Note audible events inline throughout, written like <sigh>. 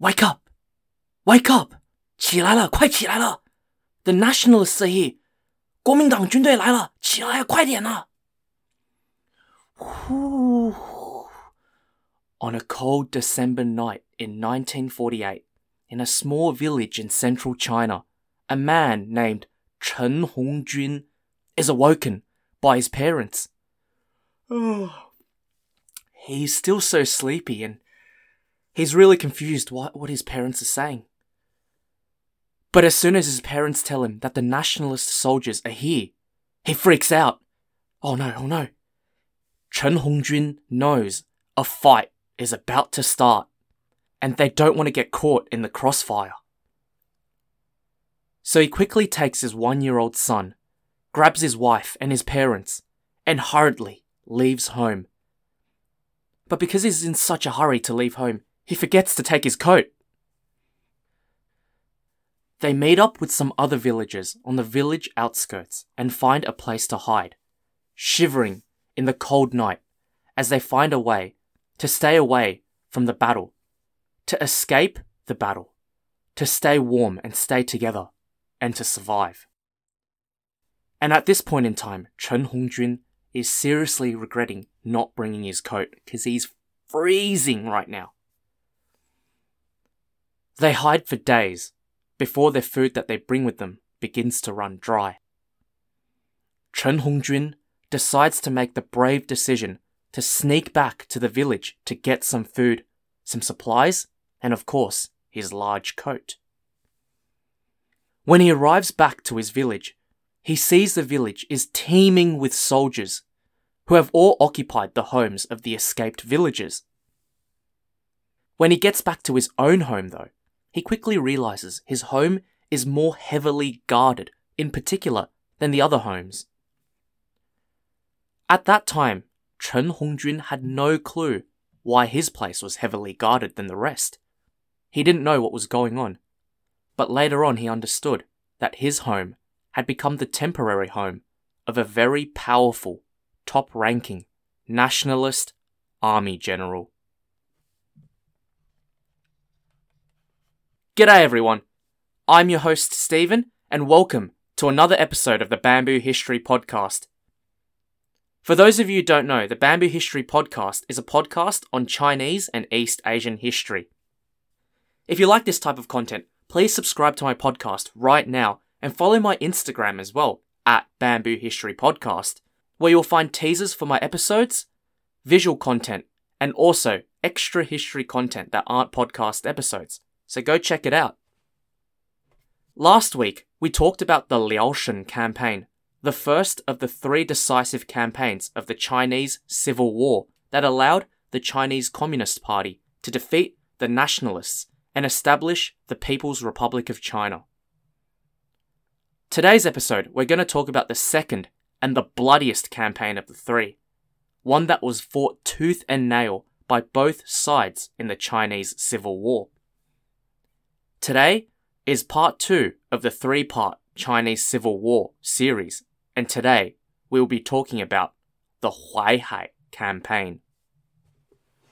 Wake up! Wake up! 起来了，快起来了！The nationalists are here. 国民党军队来了，起来，快点啊！Whew. On a cold December night in 1948, in a small village in central China, a man named Chen Hongjun is awoken by his parents. <sighs> he's still so sleepy and he's really confused what, what his parents are saying. But as soon as his parents tell him that the nationalist soldiers are here, he freaks out. Oh no, oh no. Chen Hongjun knows a fight is about to start, and they don't want to get caught in the crossfire. So he quickly takes his one year old son, grabs his wife and his parents, and hurriedly leaves home. But because he's in such a hurry to leave home, he forgets to take his coat. They meet up with some other villagers on the village outskirts and find a place to hide, shivering in the cold night as they find a way to stay away from the battle, to escape the battle, to stay warm and stay together, and to survive. And at this point in time, Chen Hongjun is seriously regretting not bringing his coat because he's freezing right now. They hide for days before their food that they bring with them begins to run dry. Chen Hongjun decides to make the brave decision to sneak back to the village to get some food, some supplies, and of course, his large coat. When he arrives back to his village, he sees the village is teeming with soldiers who have all occupied the homes of the escaped villagers. When he gets back to his own home, though, he quickly realizes his home is more heavily guarded, in particular, than the other homes. At that time, Chen Hongjun had no clue why his place was heavily guarded than the rest. He didn't know what was going on. But later on, he understood that his home had become the temporary home of a very powerful, top ranking, nationalist army general. G'day everyone. I'm your host Stephen and welcome to another episode of the Bamboo History Podcast. For those of you who don't know, the Bamboo History Podcast is a podcast on Chinese and East Asian history. If you like this type of content, please subscribe to my podcast right now and follow my Instagram as well at Bamboo History Podcast, where you'll find teasers for my episodes, visual content, and also extra history content that aren't podcast episodes so go check it out. Last week, we talked about the Liaoshen campaign, the first of the three decisive campaigns of the Chinese Civil War that allowed the Chinese Communist Party to defeat the nationalists and establish the People's Republic of China. Today's episode, we're going to talk about the second and the bloodiest campaign of the three, one that was fought tooth and nail by both sides in the Chinese Civil War. Today is part two of the three part Chinese Civil War series, and today we will be talking about the Huaihai campaign.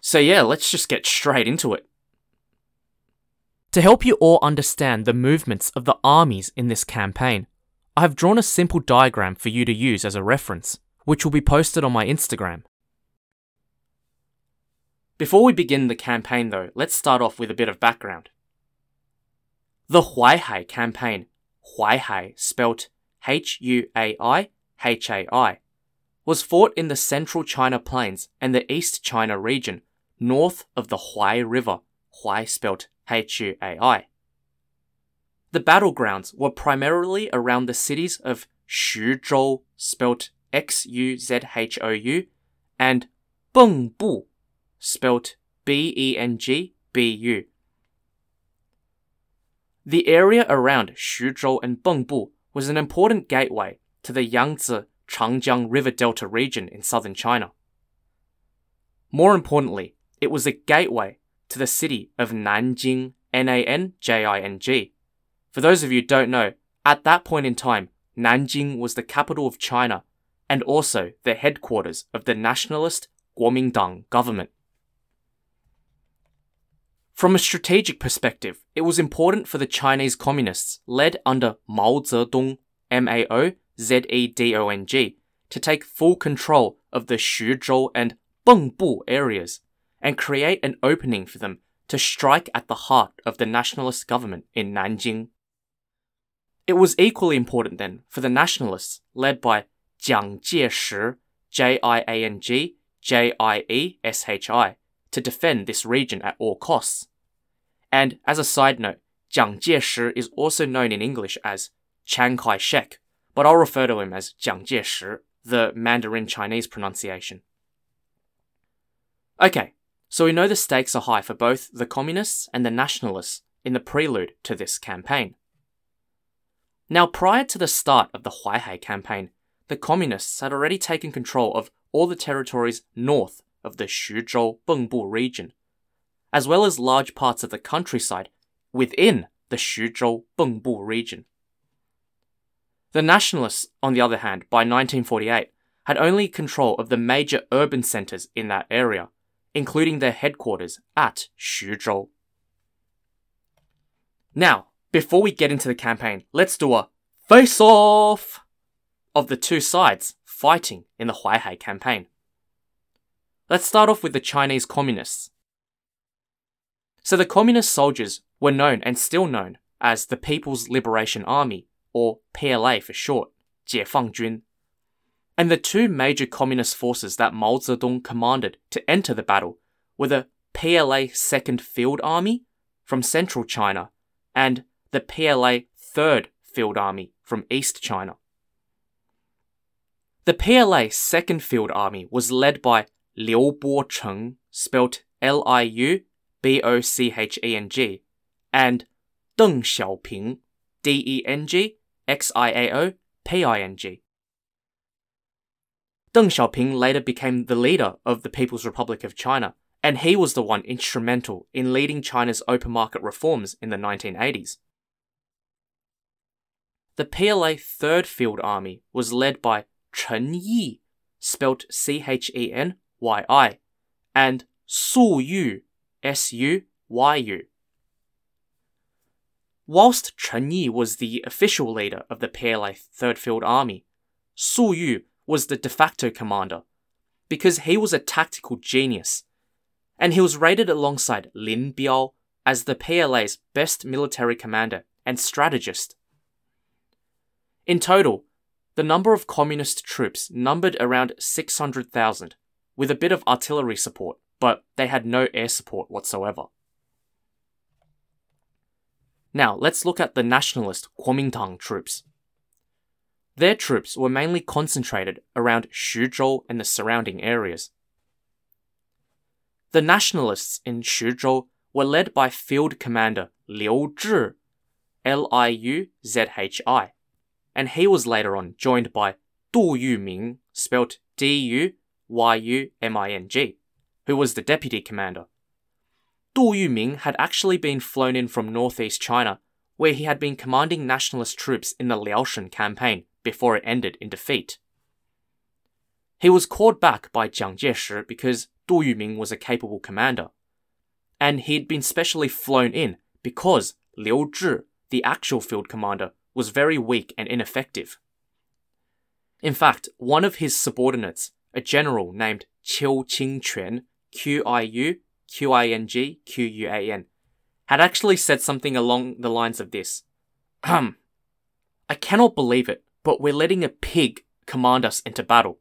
So, yeah, let's just get straight into it. To help you all understand the movements of the armies in this campaign, I have drawn a simple diagram for you to use as a reference, which will be posted on my Instagram. Before we begin the campaign, though, let's start off with a bit of background. The Huaihai campaign, Huaihai spelt H U A I H A I, was fought in the central China plains and the East China region, north of the Huai River, Huai spelt H U A I. The battlegrounds were primarily around the cities of Xuzhou, spelt X U Z H O U, and Bengbu, spelt B E N G B U. The area around Xuzhou and Bengbu was an important gateway to the Yangtze Changjiang River Delta region in southern China. More importantly, it was a gateway to the city of Nanjing, N-A-N-J-I-N-G. For those of you who don't know, at that point in time, Nanjing was the capital of China and also the headquarters of the nationalist Kuomintang government. From a strategic perspective, it was important for the Chinese communists, led under Mao Zedong, M A O Z E D O N G, to take full control of the Xuzhou and Bengbu areas and create an opening for them to strike at the heart of the nationalist government in Nanjing. It was equally important then for the nationalists, led by Jiang Jieshi, J I To defend this region at all costs. And as a side note, Jiang Jieshi is also known in English as Chiang Kai shek, but I'll refer to him as Jiang Jieshi, the Mandarin Chinese pronunciation. Okay, so we know the stakes are high for both the communists and the nationalists in the prelude to this campaign. Now, prior to the start of the Huaihai campaign, the communists had already taken control of all the territories north of the Xuzhou Bengbu region, as well as large parts of the countryside within the Xuzhou Bengbu region. The nationalists, on the other hand, by 1948, had only control of the major urban centers in that area, including their headquarters at Xuzhou. Now, before we get into the campaign, let's do a face off of the two sides fighting in the Huaihai campaign. Let's start off with the Chinese communists. So the communist soldiers were known and still known as the People's Liberation Army, or PLA for short, 解放军. And the two major communist forces that Mao Zedong commanded to enter the battle were the PLA Second Field Army from central China and the PLA Third Field Army from East China. The PLA Second Field Army was led by Liu Bocheng, spelt L I U B O C H E N G, and Deng Xiaoping, D E N G X I A O P I N G. Deng Xiaoping later became the leader of the People's Republic of China, and he was the one instrumental in leading China's open market reforms in the 1980s. The PLA Third Field Army was led by Chen Yi, spelt C H E N Y I, and Su Yu, S U Y U. Whilst Chen Yi was the official leader of the PLA Third Field Army, Su Yu was the de facto commander because he was a tactical genius, and he was rated alongside Lin Biao as the PLA's best military commander and strategist. In total, the number of communist troops numbered around 600,000, with a bit of artillery support, but they had no air support whatsoever. Now, let's look at the nationalist Kuomintang troops. Their troops were mainly concentrated around Xuzhou and the surrounding areas. The nationalists in Xuzhou were led by Field Commander Liu Zhi, L I U Z H I, and he was later on joined by Du Yuming, spelt D U Y U M I N G, who was the deputy commander. Du Yuming had actually been flown in from northeast China, where he had been commanding nationalist troops in the Liaoshen campaign before it ended in defeat. He was called back by Jiang Jieshi because Du Yuming was a capable commander, and he had been specially flown in because Liu Zhi, the actual field commander, was very weak and ineffective. In fact, one of his subordinates, a general named Qiu Qingquan, Q I U Q I N G Q U A N, had actually said something along the lines of this. I cannot believe it, but we're letting a pig command us into battle,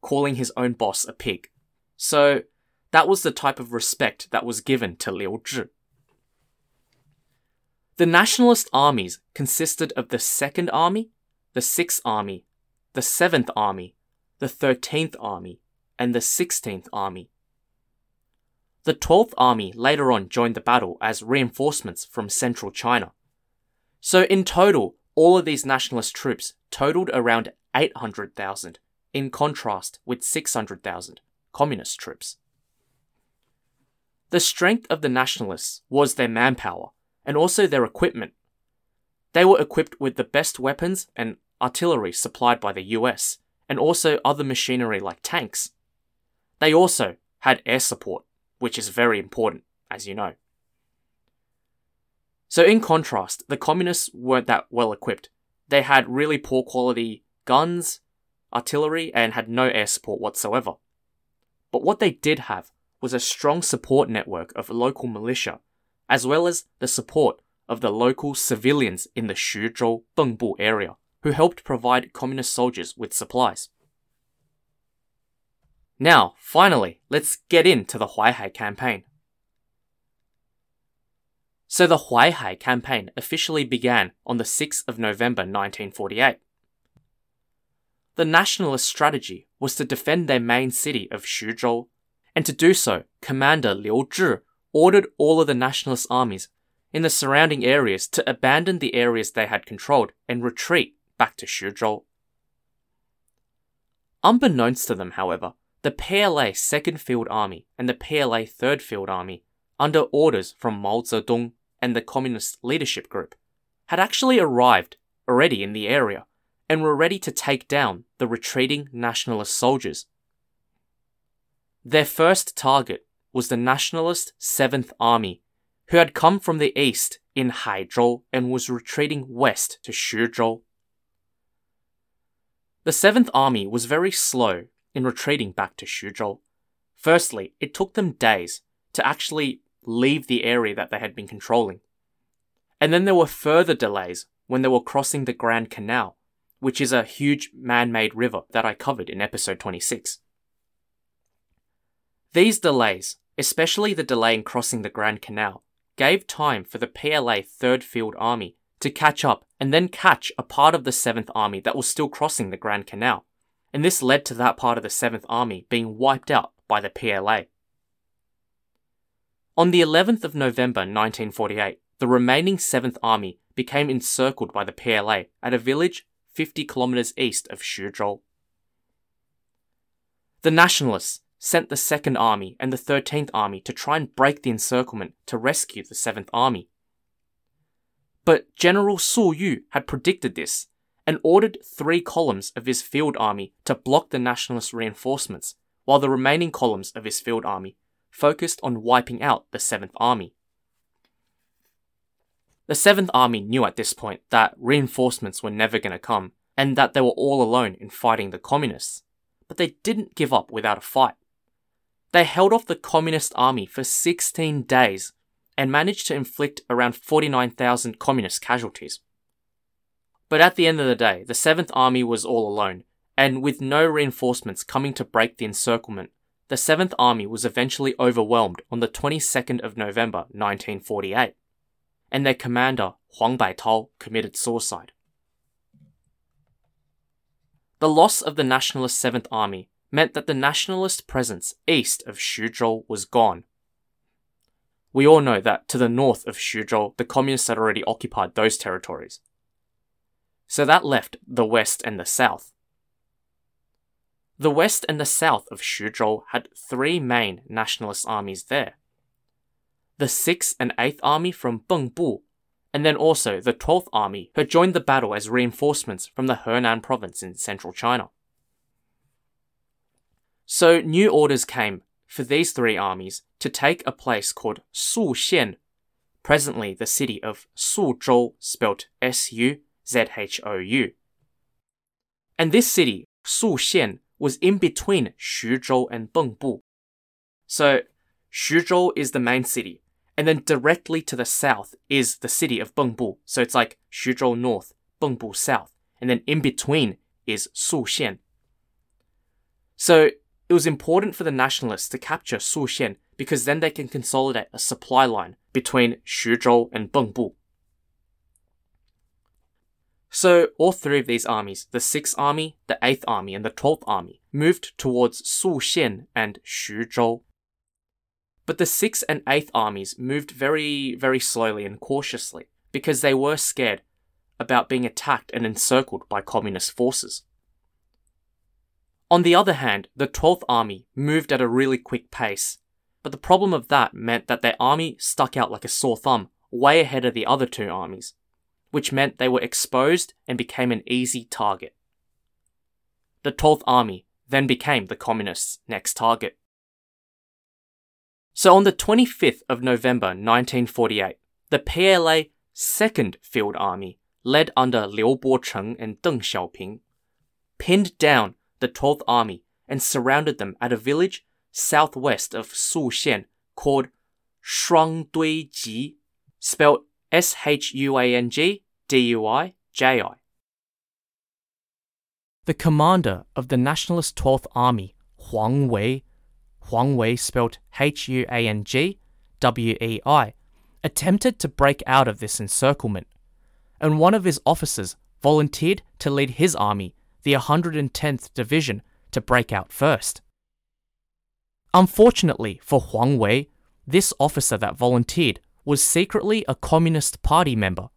calling his own boss a pig. So, that was the type of respect that was given to Liu Zhi. The nationalist armies consisted of the 2nd Army, the 6th Army, the 7th Army, the 13th Army, and the 16th Army. The 12th Army later on joined the battle as reinforcements from central China. So, in total, all of these nationalist troops totaled around 800,000, in contrast with 600,000 communist troops. The strength of the nationalists was their manpower, and also their equipment. They were equipped with the best weapons and artillery supplied by the US, and also other machinery like tanks. They also had air support, which is very important, as you know. So, in contrast, the communists weren't that well equipped. They had really poor quality guns, artillery, and had no air support whatsoever. But what they did have was a strong support network of local militia, as well as the support of the local civilians in the Xuzhou Bengbu area, who helped provide communist soldiers with supplies. Now, finally, let's get into the Huaihai campaign. So the Huaihai campaign officially began on the 6th of November 1948. The nationalist strategy was to defend their main city of Xuzhou, and to do so, Commander Liu Zhi ordered all of the nationalist armies in the surrounding areas to abandon the areas they had controlled and retreat back to Xuzhou. Unbeknownst to them, however, the PLA 2nd Field Army and the PLA 3rd Field Army, under orders from Mao Zedong and the Communist Leadership Group, had actually arrived already in the area and were ready to take down the retreating nationalist soldiers. Their first target was the nationalist 7th Army, who had come from the east in Haizhou and was retreating west to Xuzhou. The 7th Army was very slow in retreating back to Xuzhou. Firstly, it took them days to actually leave the area that they had been controlling. And then there were further delays when they were crossing the Grand Canal, which is a huge man made river that I covered in episode 26. These delays, especially the delay in crossing the Grand Canal, gave time for the PLA 3rd Field Army to catch up and then catch a part of the 7th Army that was still crossing the Grand Canal. And this led to that part of the 7th Army being wiped out by the PLA. On the 11th of November 1948, the remaining 7th Army became encircled by the PLA at a village 50 kilometers east of Xuzhou. The Nationalists sent the 2nd Army and the 13th Army to try and break the encirclement to rescue the 7th Army. But General Su Yu had predicted this and ordered three columns of his field army to block the nationalist reinforcements, while the remaining columns of his field army focused on wiping out the 7th Army. The 7th Army knew at this point that reinforcements were never going to come, and that they were all alone in fighting the communists. But they didn't give up without a fight. They held off the communist army for 16 days and managed to inflict around 49,000 communist casualties. But at the end of the day, the 7th Army was all alone, and with no reinforcements coming to break the encirclement, the 7th Army was eventually overwhelmed on the 22nd of November 1948, and their commander, Huang Baitao, committed suicide. The loss of the Nationalist 7th Army meant that the Nationalist presence east of Xuzhou was gone. We all know that to the north of Xuzhou, the Communists had already occupied those territories. So that left the west and the south. The west and the south of Xuzhou had three main nationalist armies there. The 6th and 8th Army from Bengbu, and then also the 12th Army, who joined the battle as reinforcements from the Henan province in central China. So new orders came for these three armies to take a place called Su Xian, presently the city of Suzhou, spelt S U Z H O U. And this city, Su Xian, was in between Xuzhou and Bengbu. So, Xuzhou is the main city, and then directly to the south is the city of Bengbu. So it's like Xuzhou North, Bengbu South, and then in between is Su Xian. So it was important for the nationalists to capture Su Xian because then they can consolidate a supply line between Xuzhou and Bengbu. So, all three of these armies, the 6th Army, the 8th Army, and the 12th Army, moved towards Su Xian and Xuzhou. But the 6th and 8th armies moved very, very slowly and cautiously because they were scared about being attacked and encircled by communist forces. On the other hand, the 12th Army moved at a really quick pace, but the problem of that meant that their army stuck out like a sore thumb, way ahead of the other two armies which meant they were exposed and became an easy target. The 12th Army then became the Communists' next target. So on the 25th of November 1948, the PLA Second Field Army, led under Liu Bocheng and Deng Xiaoping, pinned down the 12th Army and surrounded them at a village southwest of Suxian called Shuangduiji, spelled S H U A N G D U I J I. The commander of the Nationalist 12th Army, Huang Wei, Huang Wei spelled H U A N G W E I, attempted to break out of this encirclement, and one of his officers volunteered to lead his army, the 110th Division, to break out first. Unfortunately for Huang Wei, this officer that volunteered was secretly a Communist Party member,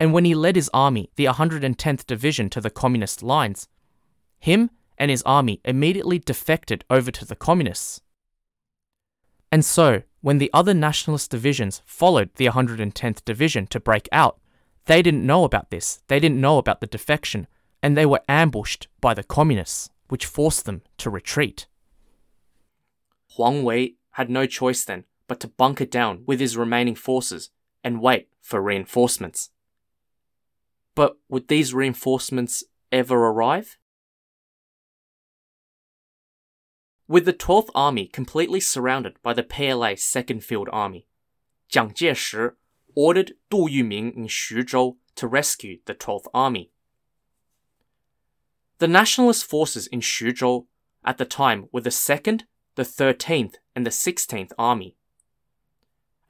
and when he led his army, the 110th Division, to the Communist lines, him and his army immediately defected over to the Communists. And so, when the other nationalist divisions followed the 110th Division to break out, they didn't know about this, they didn't know about the defection, and they were ambushed by the Communists, which forced them to retreat. Huang Wei had no choice then but to bunker down with his remaining forces and wait for reinforcements. But would these reinforcements ever arrive? With the 12th Army completely surrounded by the PLA 2nd Field Army, Jiang Jieshi ordered Du Yuming in Xuzhou to rescue the 12th Army. The nationalist forces in Xuzhou at the time were the 2nd, the 13th, and the 16th Army.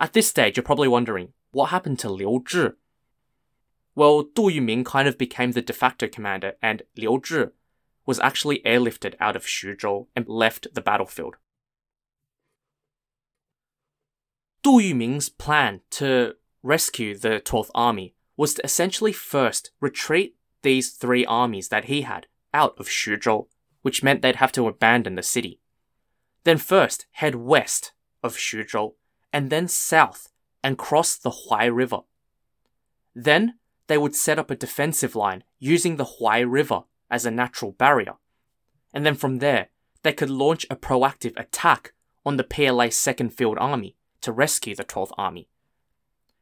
At this stage, you're probably wondering, what happened to Liu Zhi? Well, Du Yuming kind of became the de facto commander, and Liu Zhi was actually airlifted out of Xuzhou and left the battlefield. Du Yuming's plan to rescue the 12th Army was to essentially first retreat these three armies that he had out of Xuzhou, which meant they'd have to abandon the city. Then first head west of Xuzhou and then south and cross the Huai River. Then they would set up a defensive line using the Huai River as a natural barrier. And then from there, they could launch a proactive attack on the PLA 2nd Field Army to rescue the 12th Army.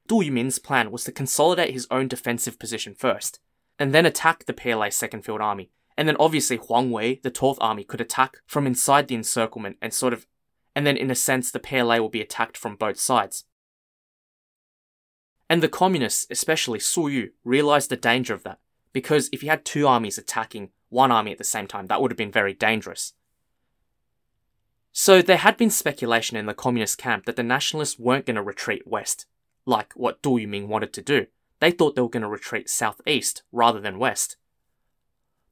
Du Yuming's plan was to consolidate his own defensive position first, and then attack the PLA 2nd Field Army. And then obviously Huang Wei, the 12th Army, could attack from inside the encirclement and sort of, and then in a sense the PLA will be attacked from both sides. And the communists, especially Su Yu, realized the danger of that because if you had two armies attacking one army at the same time, that would have been very dangerous. So there had been speculation in the communist camp that the nationalists weren't going to retreat west, like what Du Yuming wanted to do. They thought they were going to retreat southeast rather than west.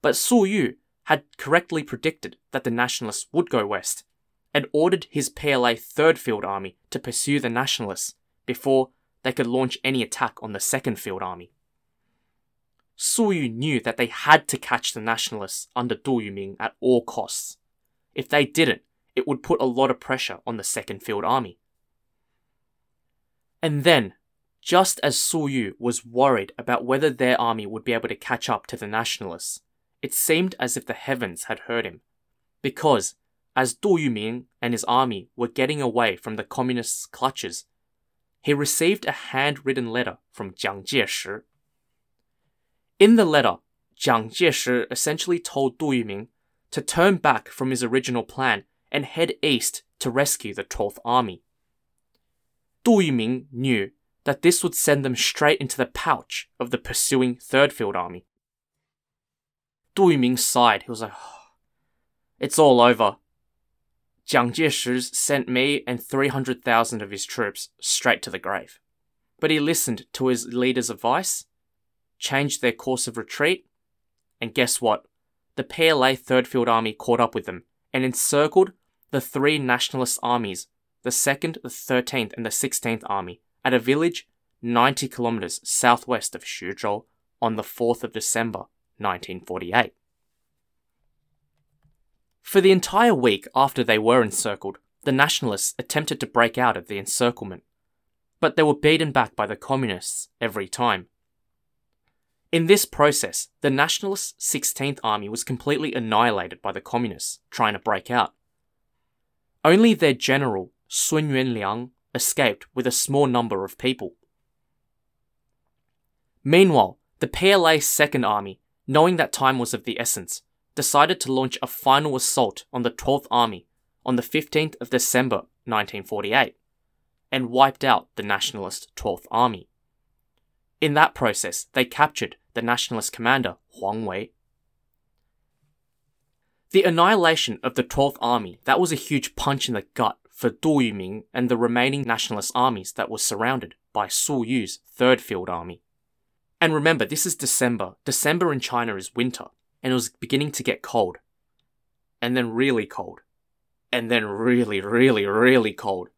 But Su Yu had correctly predicted that the nationalists would go west, and ordered his PLA 3rd Field Army to pursue the nationalists before they could launch any attack on the 2nd Field Army. Su Yu knew that they had to catch the nationalists under Du Yuming at all costs. If they didn't, it would put a lot of pressure on the 2nd Field Army. And then, just as Su Yu was worried about whether their army would be able to catch up to the nationalists, it seemed as if the heavens had heard him. Because, as Du Yuming and his army were getting away from the communists' clutches, he received a handwritten letter from Jiang Jieshi, in the letter, Jiang Jieshi essentially told Du Yuming to turn back from his original plan and head east to rescue the 12th Army. Du Yuming knew that this would send them straight into the pouch of the pursuing 3rd Field Army. Du Yuming sighed. He was like, It's all over. Jiang Jieshi sent me and 300,000 of his troops straight to the grave. But he listened to his leader's advice changed their course of retreat, and guess what? The PLA 3rd Field Army caught up with them and encircled the three nationalist armies, the 2nd, the 13th, and the 16th Army, at a village 90 kilometers southwest of Xuzhou on the 4th of December 1948. For the entire week after they were encircled, the nationalists attempted to break out of the encirclement, but they were beaten back by the communists every time. In this process, the Nationalist 16th Army was completely annihilated by the Communists trying to break out. Only their general, Sun Yuanliang, escaped with a small number of people. Meanwhile, the PLA Second Army, knowing that time was of the essence, decided to launch a final assault on the 12th Army on the 15th of December 1948 and wiped out the Nationalist 12th Army. In that process, they captured the Nationalist commander Huang Wei. The annihilation of the 12th Army, that was a huge punch in the gut for Du Yuming and the remaining nationalist armies that were surrounded by Su Yu's 3rd Field Army. And remember, this is December. December in China is winter, and it was beginning to get cold. And then really cold. And then really, really, really cold.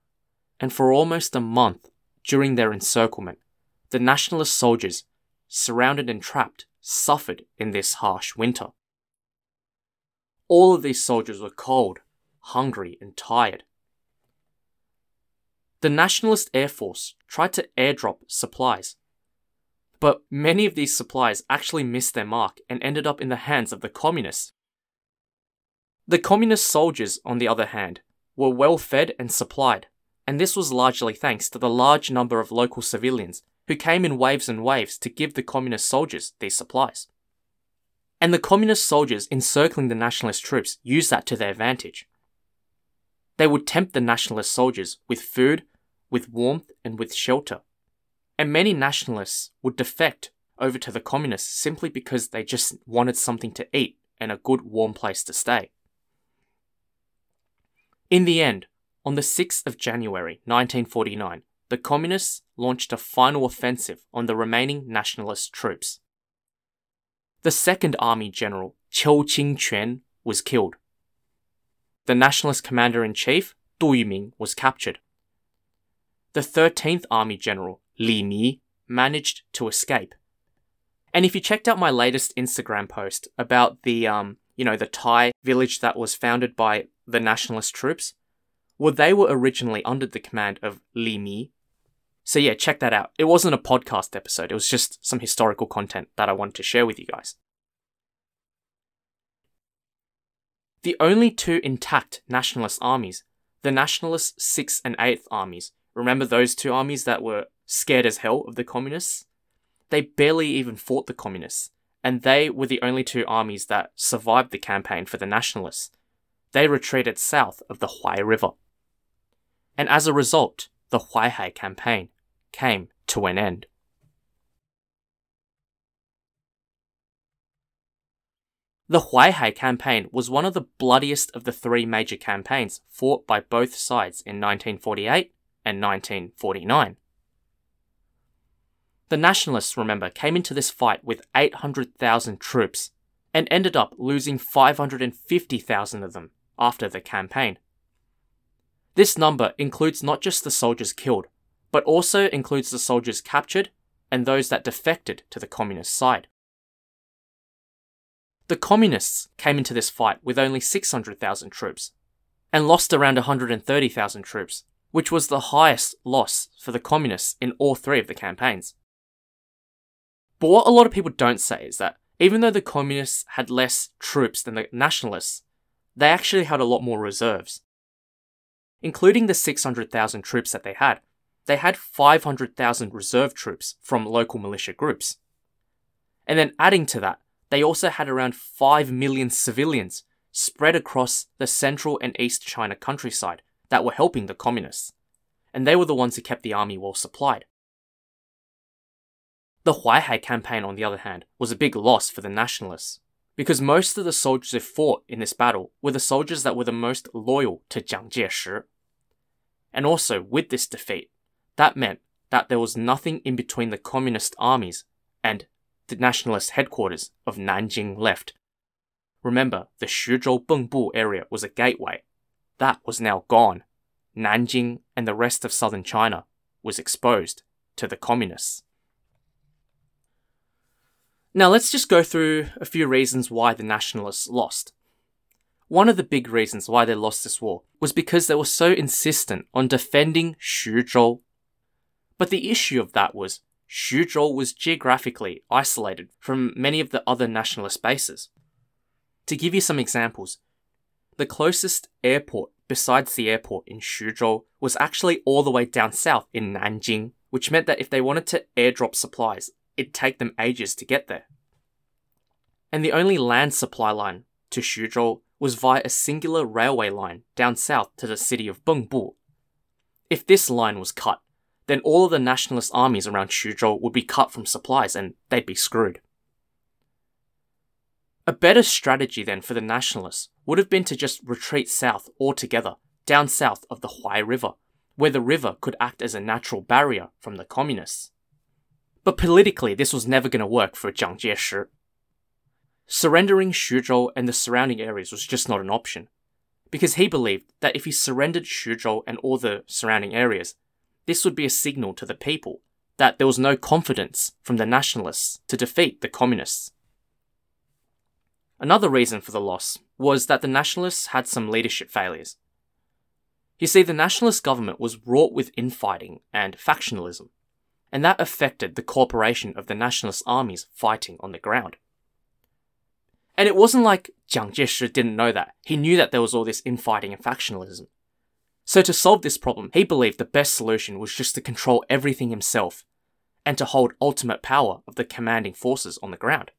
And for almost a month, during their encirclement, the nationalist soldiers, surrounded and trapped, suffered in this harsh winter. All of these soldiers were cold, hungry, and tired. The Nationalist Air Force tried to airdrop supplies, but many of these supplies actually missed their mark and ended up in the hands of the communists. The communist soldiers, on the other hand, were well fed and supplied, and this was largely thanks to the large number of local civilians who came in waves and waves to give the communist soldiers these supplies. And the communist soldiers encircling the nationalist troops used that to their advantage. They would tempt the nationalist soldiers with food, with warmth, and with shelter. And many nationalists would defect over to the communists simply because they just wanted something to eat and a good warm place to stay. In the end, on the 6th of January 1949, the communists launched a final offensive on the remaining nationalist troops. The second army general, Qiu Qingquan, was killed. The nationalist commander in chief, Du Yuming, was captured. The 13th army general, Li Mi, managed to escape. And if you checked out my latest Instagram post about the um, you know, the Thai village that was founded by the nationalist troops, well, they were originally under the command of Li Mi. So yeah, check that out. It wasn't a podcast episode. It was just some historical content that I wanted to share with you guys. The only two intact nationalist armies, the nationalist 6th and 8th armies, remember those two armies that were scared as hell of the communists? They barely even fought the communists, and they were the only two armies that survived the campaign for the nationalists. They retreated south of the Huai River. And as a result, the Huaihai campaign came to an end. The Huaihai campaign was one of the bloodiest of the three major campaigns fought by both sides in 1948 and 1949. The Nationalists, remember, came into this fight with 800,000 troops and ended up losing 550,000 of them after the campaign. This number includes not just the soldiers killed, but also includes the soldiers captured and those that defected to the communist side. The communists came into this fight with only 600,000 troops and lost around 130,000 troops, which was the highest loss for the communists in all three of the campaigns. But what a lot of people don't say is that even though the communists had less troops than the nationalists, they actually had a lot more reserves. Including the 600,000 troops that they had, they had 500,000 reserve troops from local militia groups. And then adding to that, they also had around 5 million civilians spread across the central and east China countryside that were helping the communists. And they were the ones who kept the army well supplied. The Huaihai campaign, on the other hand, was a big loss for the nationalists, because most of the soldiers who fought in this battle were the soldiers that were the most loyal to Jiang Jieshi. And also, with this defeat, that meant that there was nothing in between the communist armies and the nationalist headquarters of Nanjing left. Remember, the Xuzhou Bengbu area was a gateway. That was now gone. Nanjing and the rest of southern China was exposed to the communists. Now let's just go through a few reasons why the nationalists lost. One of the big reasons why they lost this war was because they were so insistent on defending Xuzhou. But the issue of that was Xuzhou was geographically isolated from many of the other nationalist bases. To give you some examples, the closest airport besides the airport in Xuzhou was actually all the way down south in Nanjing, which meant that if they wanted to airdrop supplies, it'd take them ages to get there. And the only land supply line to Xuzhou was via a singular railway line down south to the city of Bengbu. If this line was cut, then all of the nationalist armies around Xuzhou would be cut from supplies and they'd be screwed. A better strategy then for the nationalists would have been to just retreat south altogether, down south of the Huai River, where the river could act as a natural barrier from the communists. But politically, this was never going to work for Jiang Jieshi. Surrendering Xuzhou and the surrounding areas was just not an option, because he believed that if he surrendered Xuzhou and all the surrounding areas, this would be a signal to the people that there was no confidence from the nationalists to defeat the communists. Another reason for the loss was that the nationalists had some leadership failures. You see, the nationalist government was wrought with infighting and factionalism, and that affected the cooperation of the nationalist armies fighting on the ground. And it wasn't like Jiang Jieshi didn't know that. He knew that there was all this infighting and factionalism. So to solve this problem, he believed the best solution was just to control everything himself and to hold ultimate power of the commanding forces on the ground.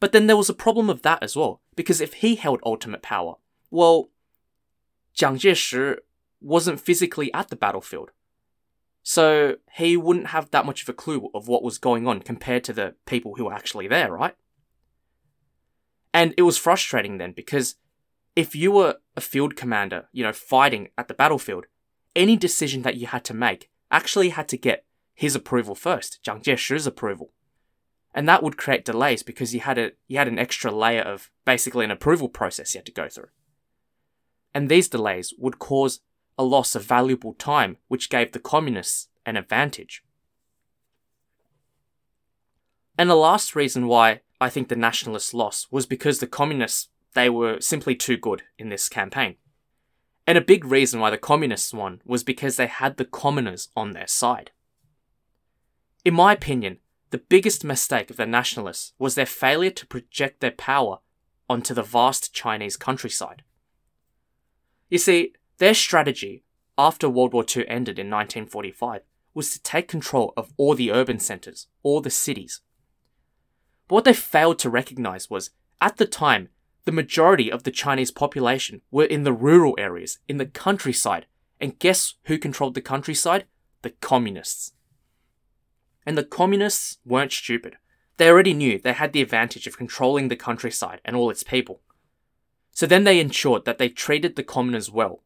But then there was a problem of that as well, because if he held ultimate power, well, Jiang Jieshi wasn't physically at the battlefield. So he wouldn't have that much of a clue of what was going on compared to the people who were actually there, right? And it was frustrating then because if you were a field commander, you know, fighting at the battlefield, any decision that you had to make actually had to get his approval first, Jiang Jieshi's approval and that would create delays because you had a you had an extra layer of basically an approval process you had to go through. And these delays would cause a loss of valuable time, which gave the communists an advantage. And the last reason why I think the nationalists lost was because the communists they were simply too good in this campaign. And a big reason why the communists won was because they had the commoners on their side. In my opinion, the biggest mistake of the nationalists was their failure to project their power onto the vast Chinese countryside. You see, their strategy after World War II ended in 1945 was to take control of all the urban centres, all the cities. But what they failed to recognise was, at the time, the majority of the Chinese population were in the rural areas, in the countryside. And guess who controlled the countryside? The communists. And the communists weren't stupid. They already knew they had the advantage of controlling the countryside and all its people. So then they ensured that they treated the commoners well.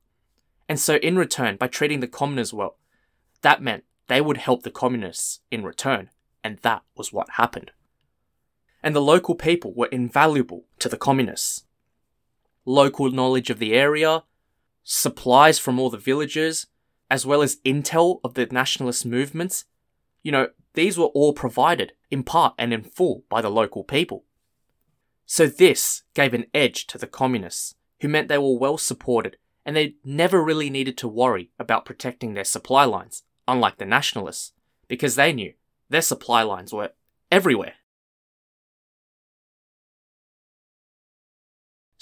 And so, in return, by treating the commoners well, that meant they would help the communists in return. And that was what happened. And the local people were invaluable to the communists. Local knowledge of the area, supplies from all the villages, as well as intel of the nationalist movements, you know, these were all provided, in part and in full, by the local people. So this gave an edge to the communists, who meant they were well supported and they never really needed to worry about protecting their supply lines, unlike the nationalists, because they knew their supply lines were everywhere.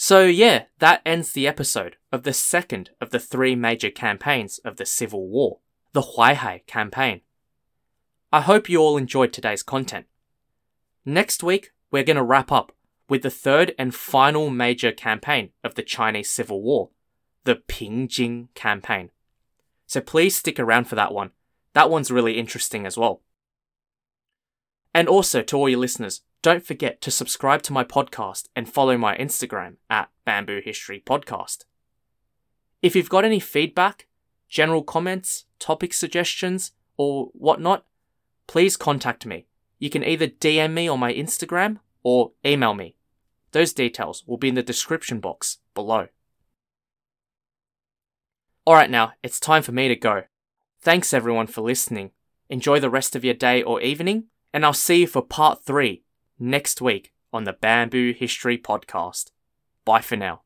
So, yeah, that ends the episode of the second of the three major campaigns of the Civil War, the Huaihai campaign. I hope you all enjoyed today's content. Next week, we're going to wrap up with the third and final major campaign of the Chinese Civil War, the Pingjin campaign. So please stick around for that one. That one's really interesting as well. And also, to all your listeners, don't forget to subscribe to my podcast and follow my Instagram at Bamboo History Podcast. If you've got any feedback, general comments, topic suggestions, or whatnot, please contact me. You can either DM me on my Instagram or email me. Those details will be in the description box below. Alright, now it's time for me to go. Thanks everyone for listening. Enjoy the rest of your day or evening, and I'll see you for part 3 next week on the Bamboo History Podcast. Bye for now.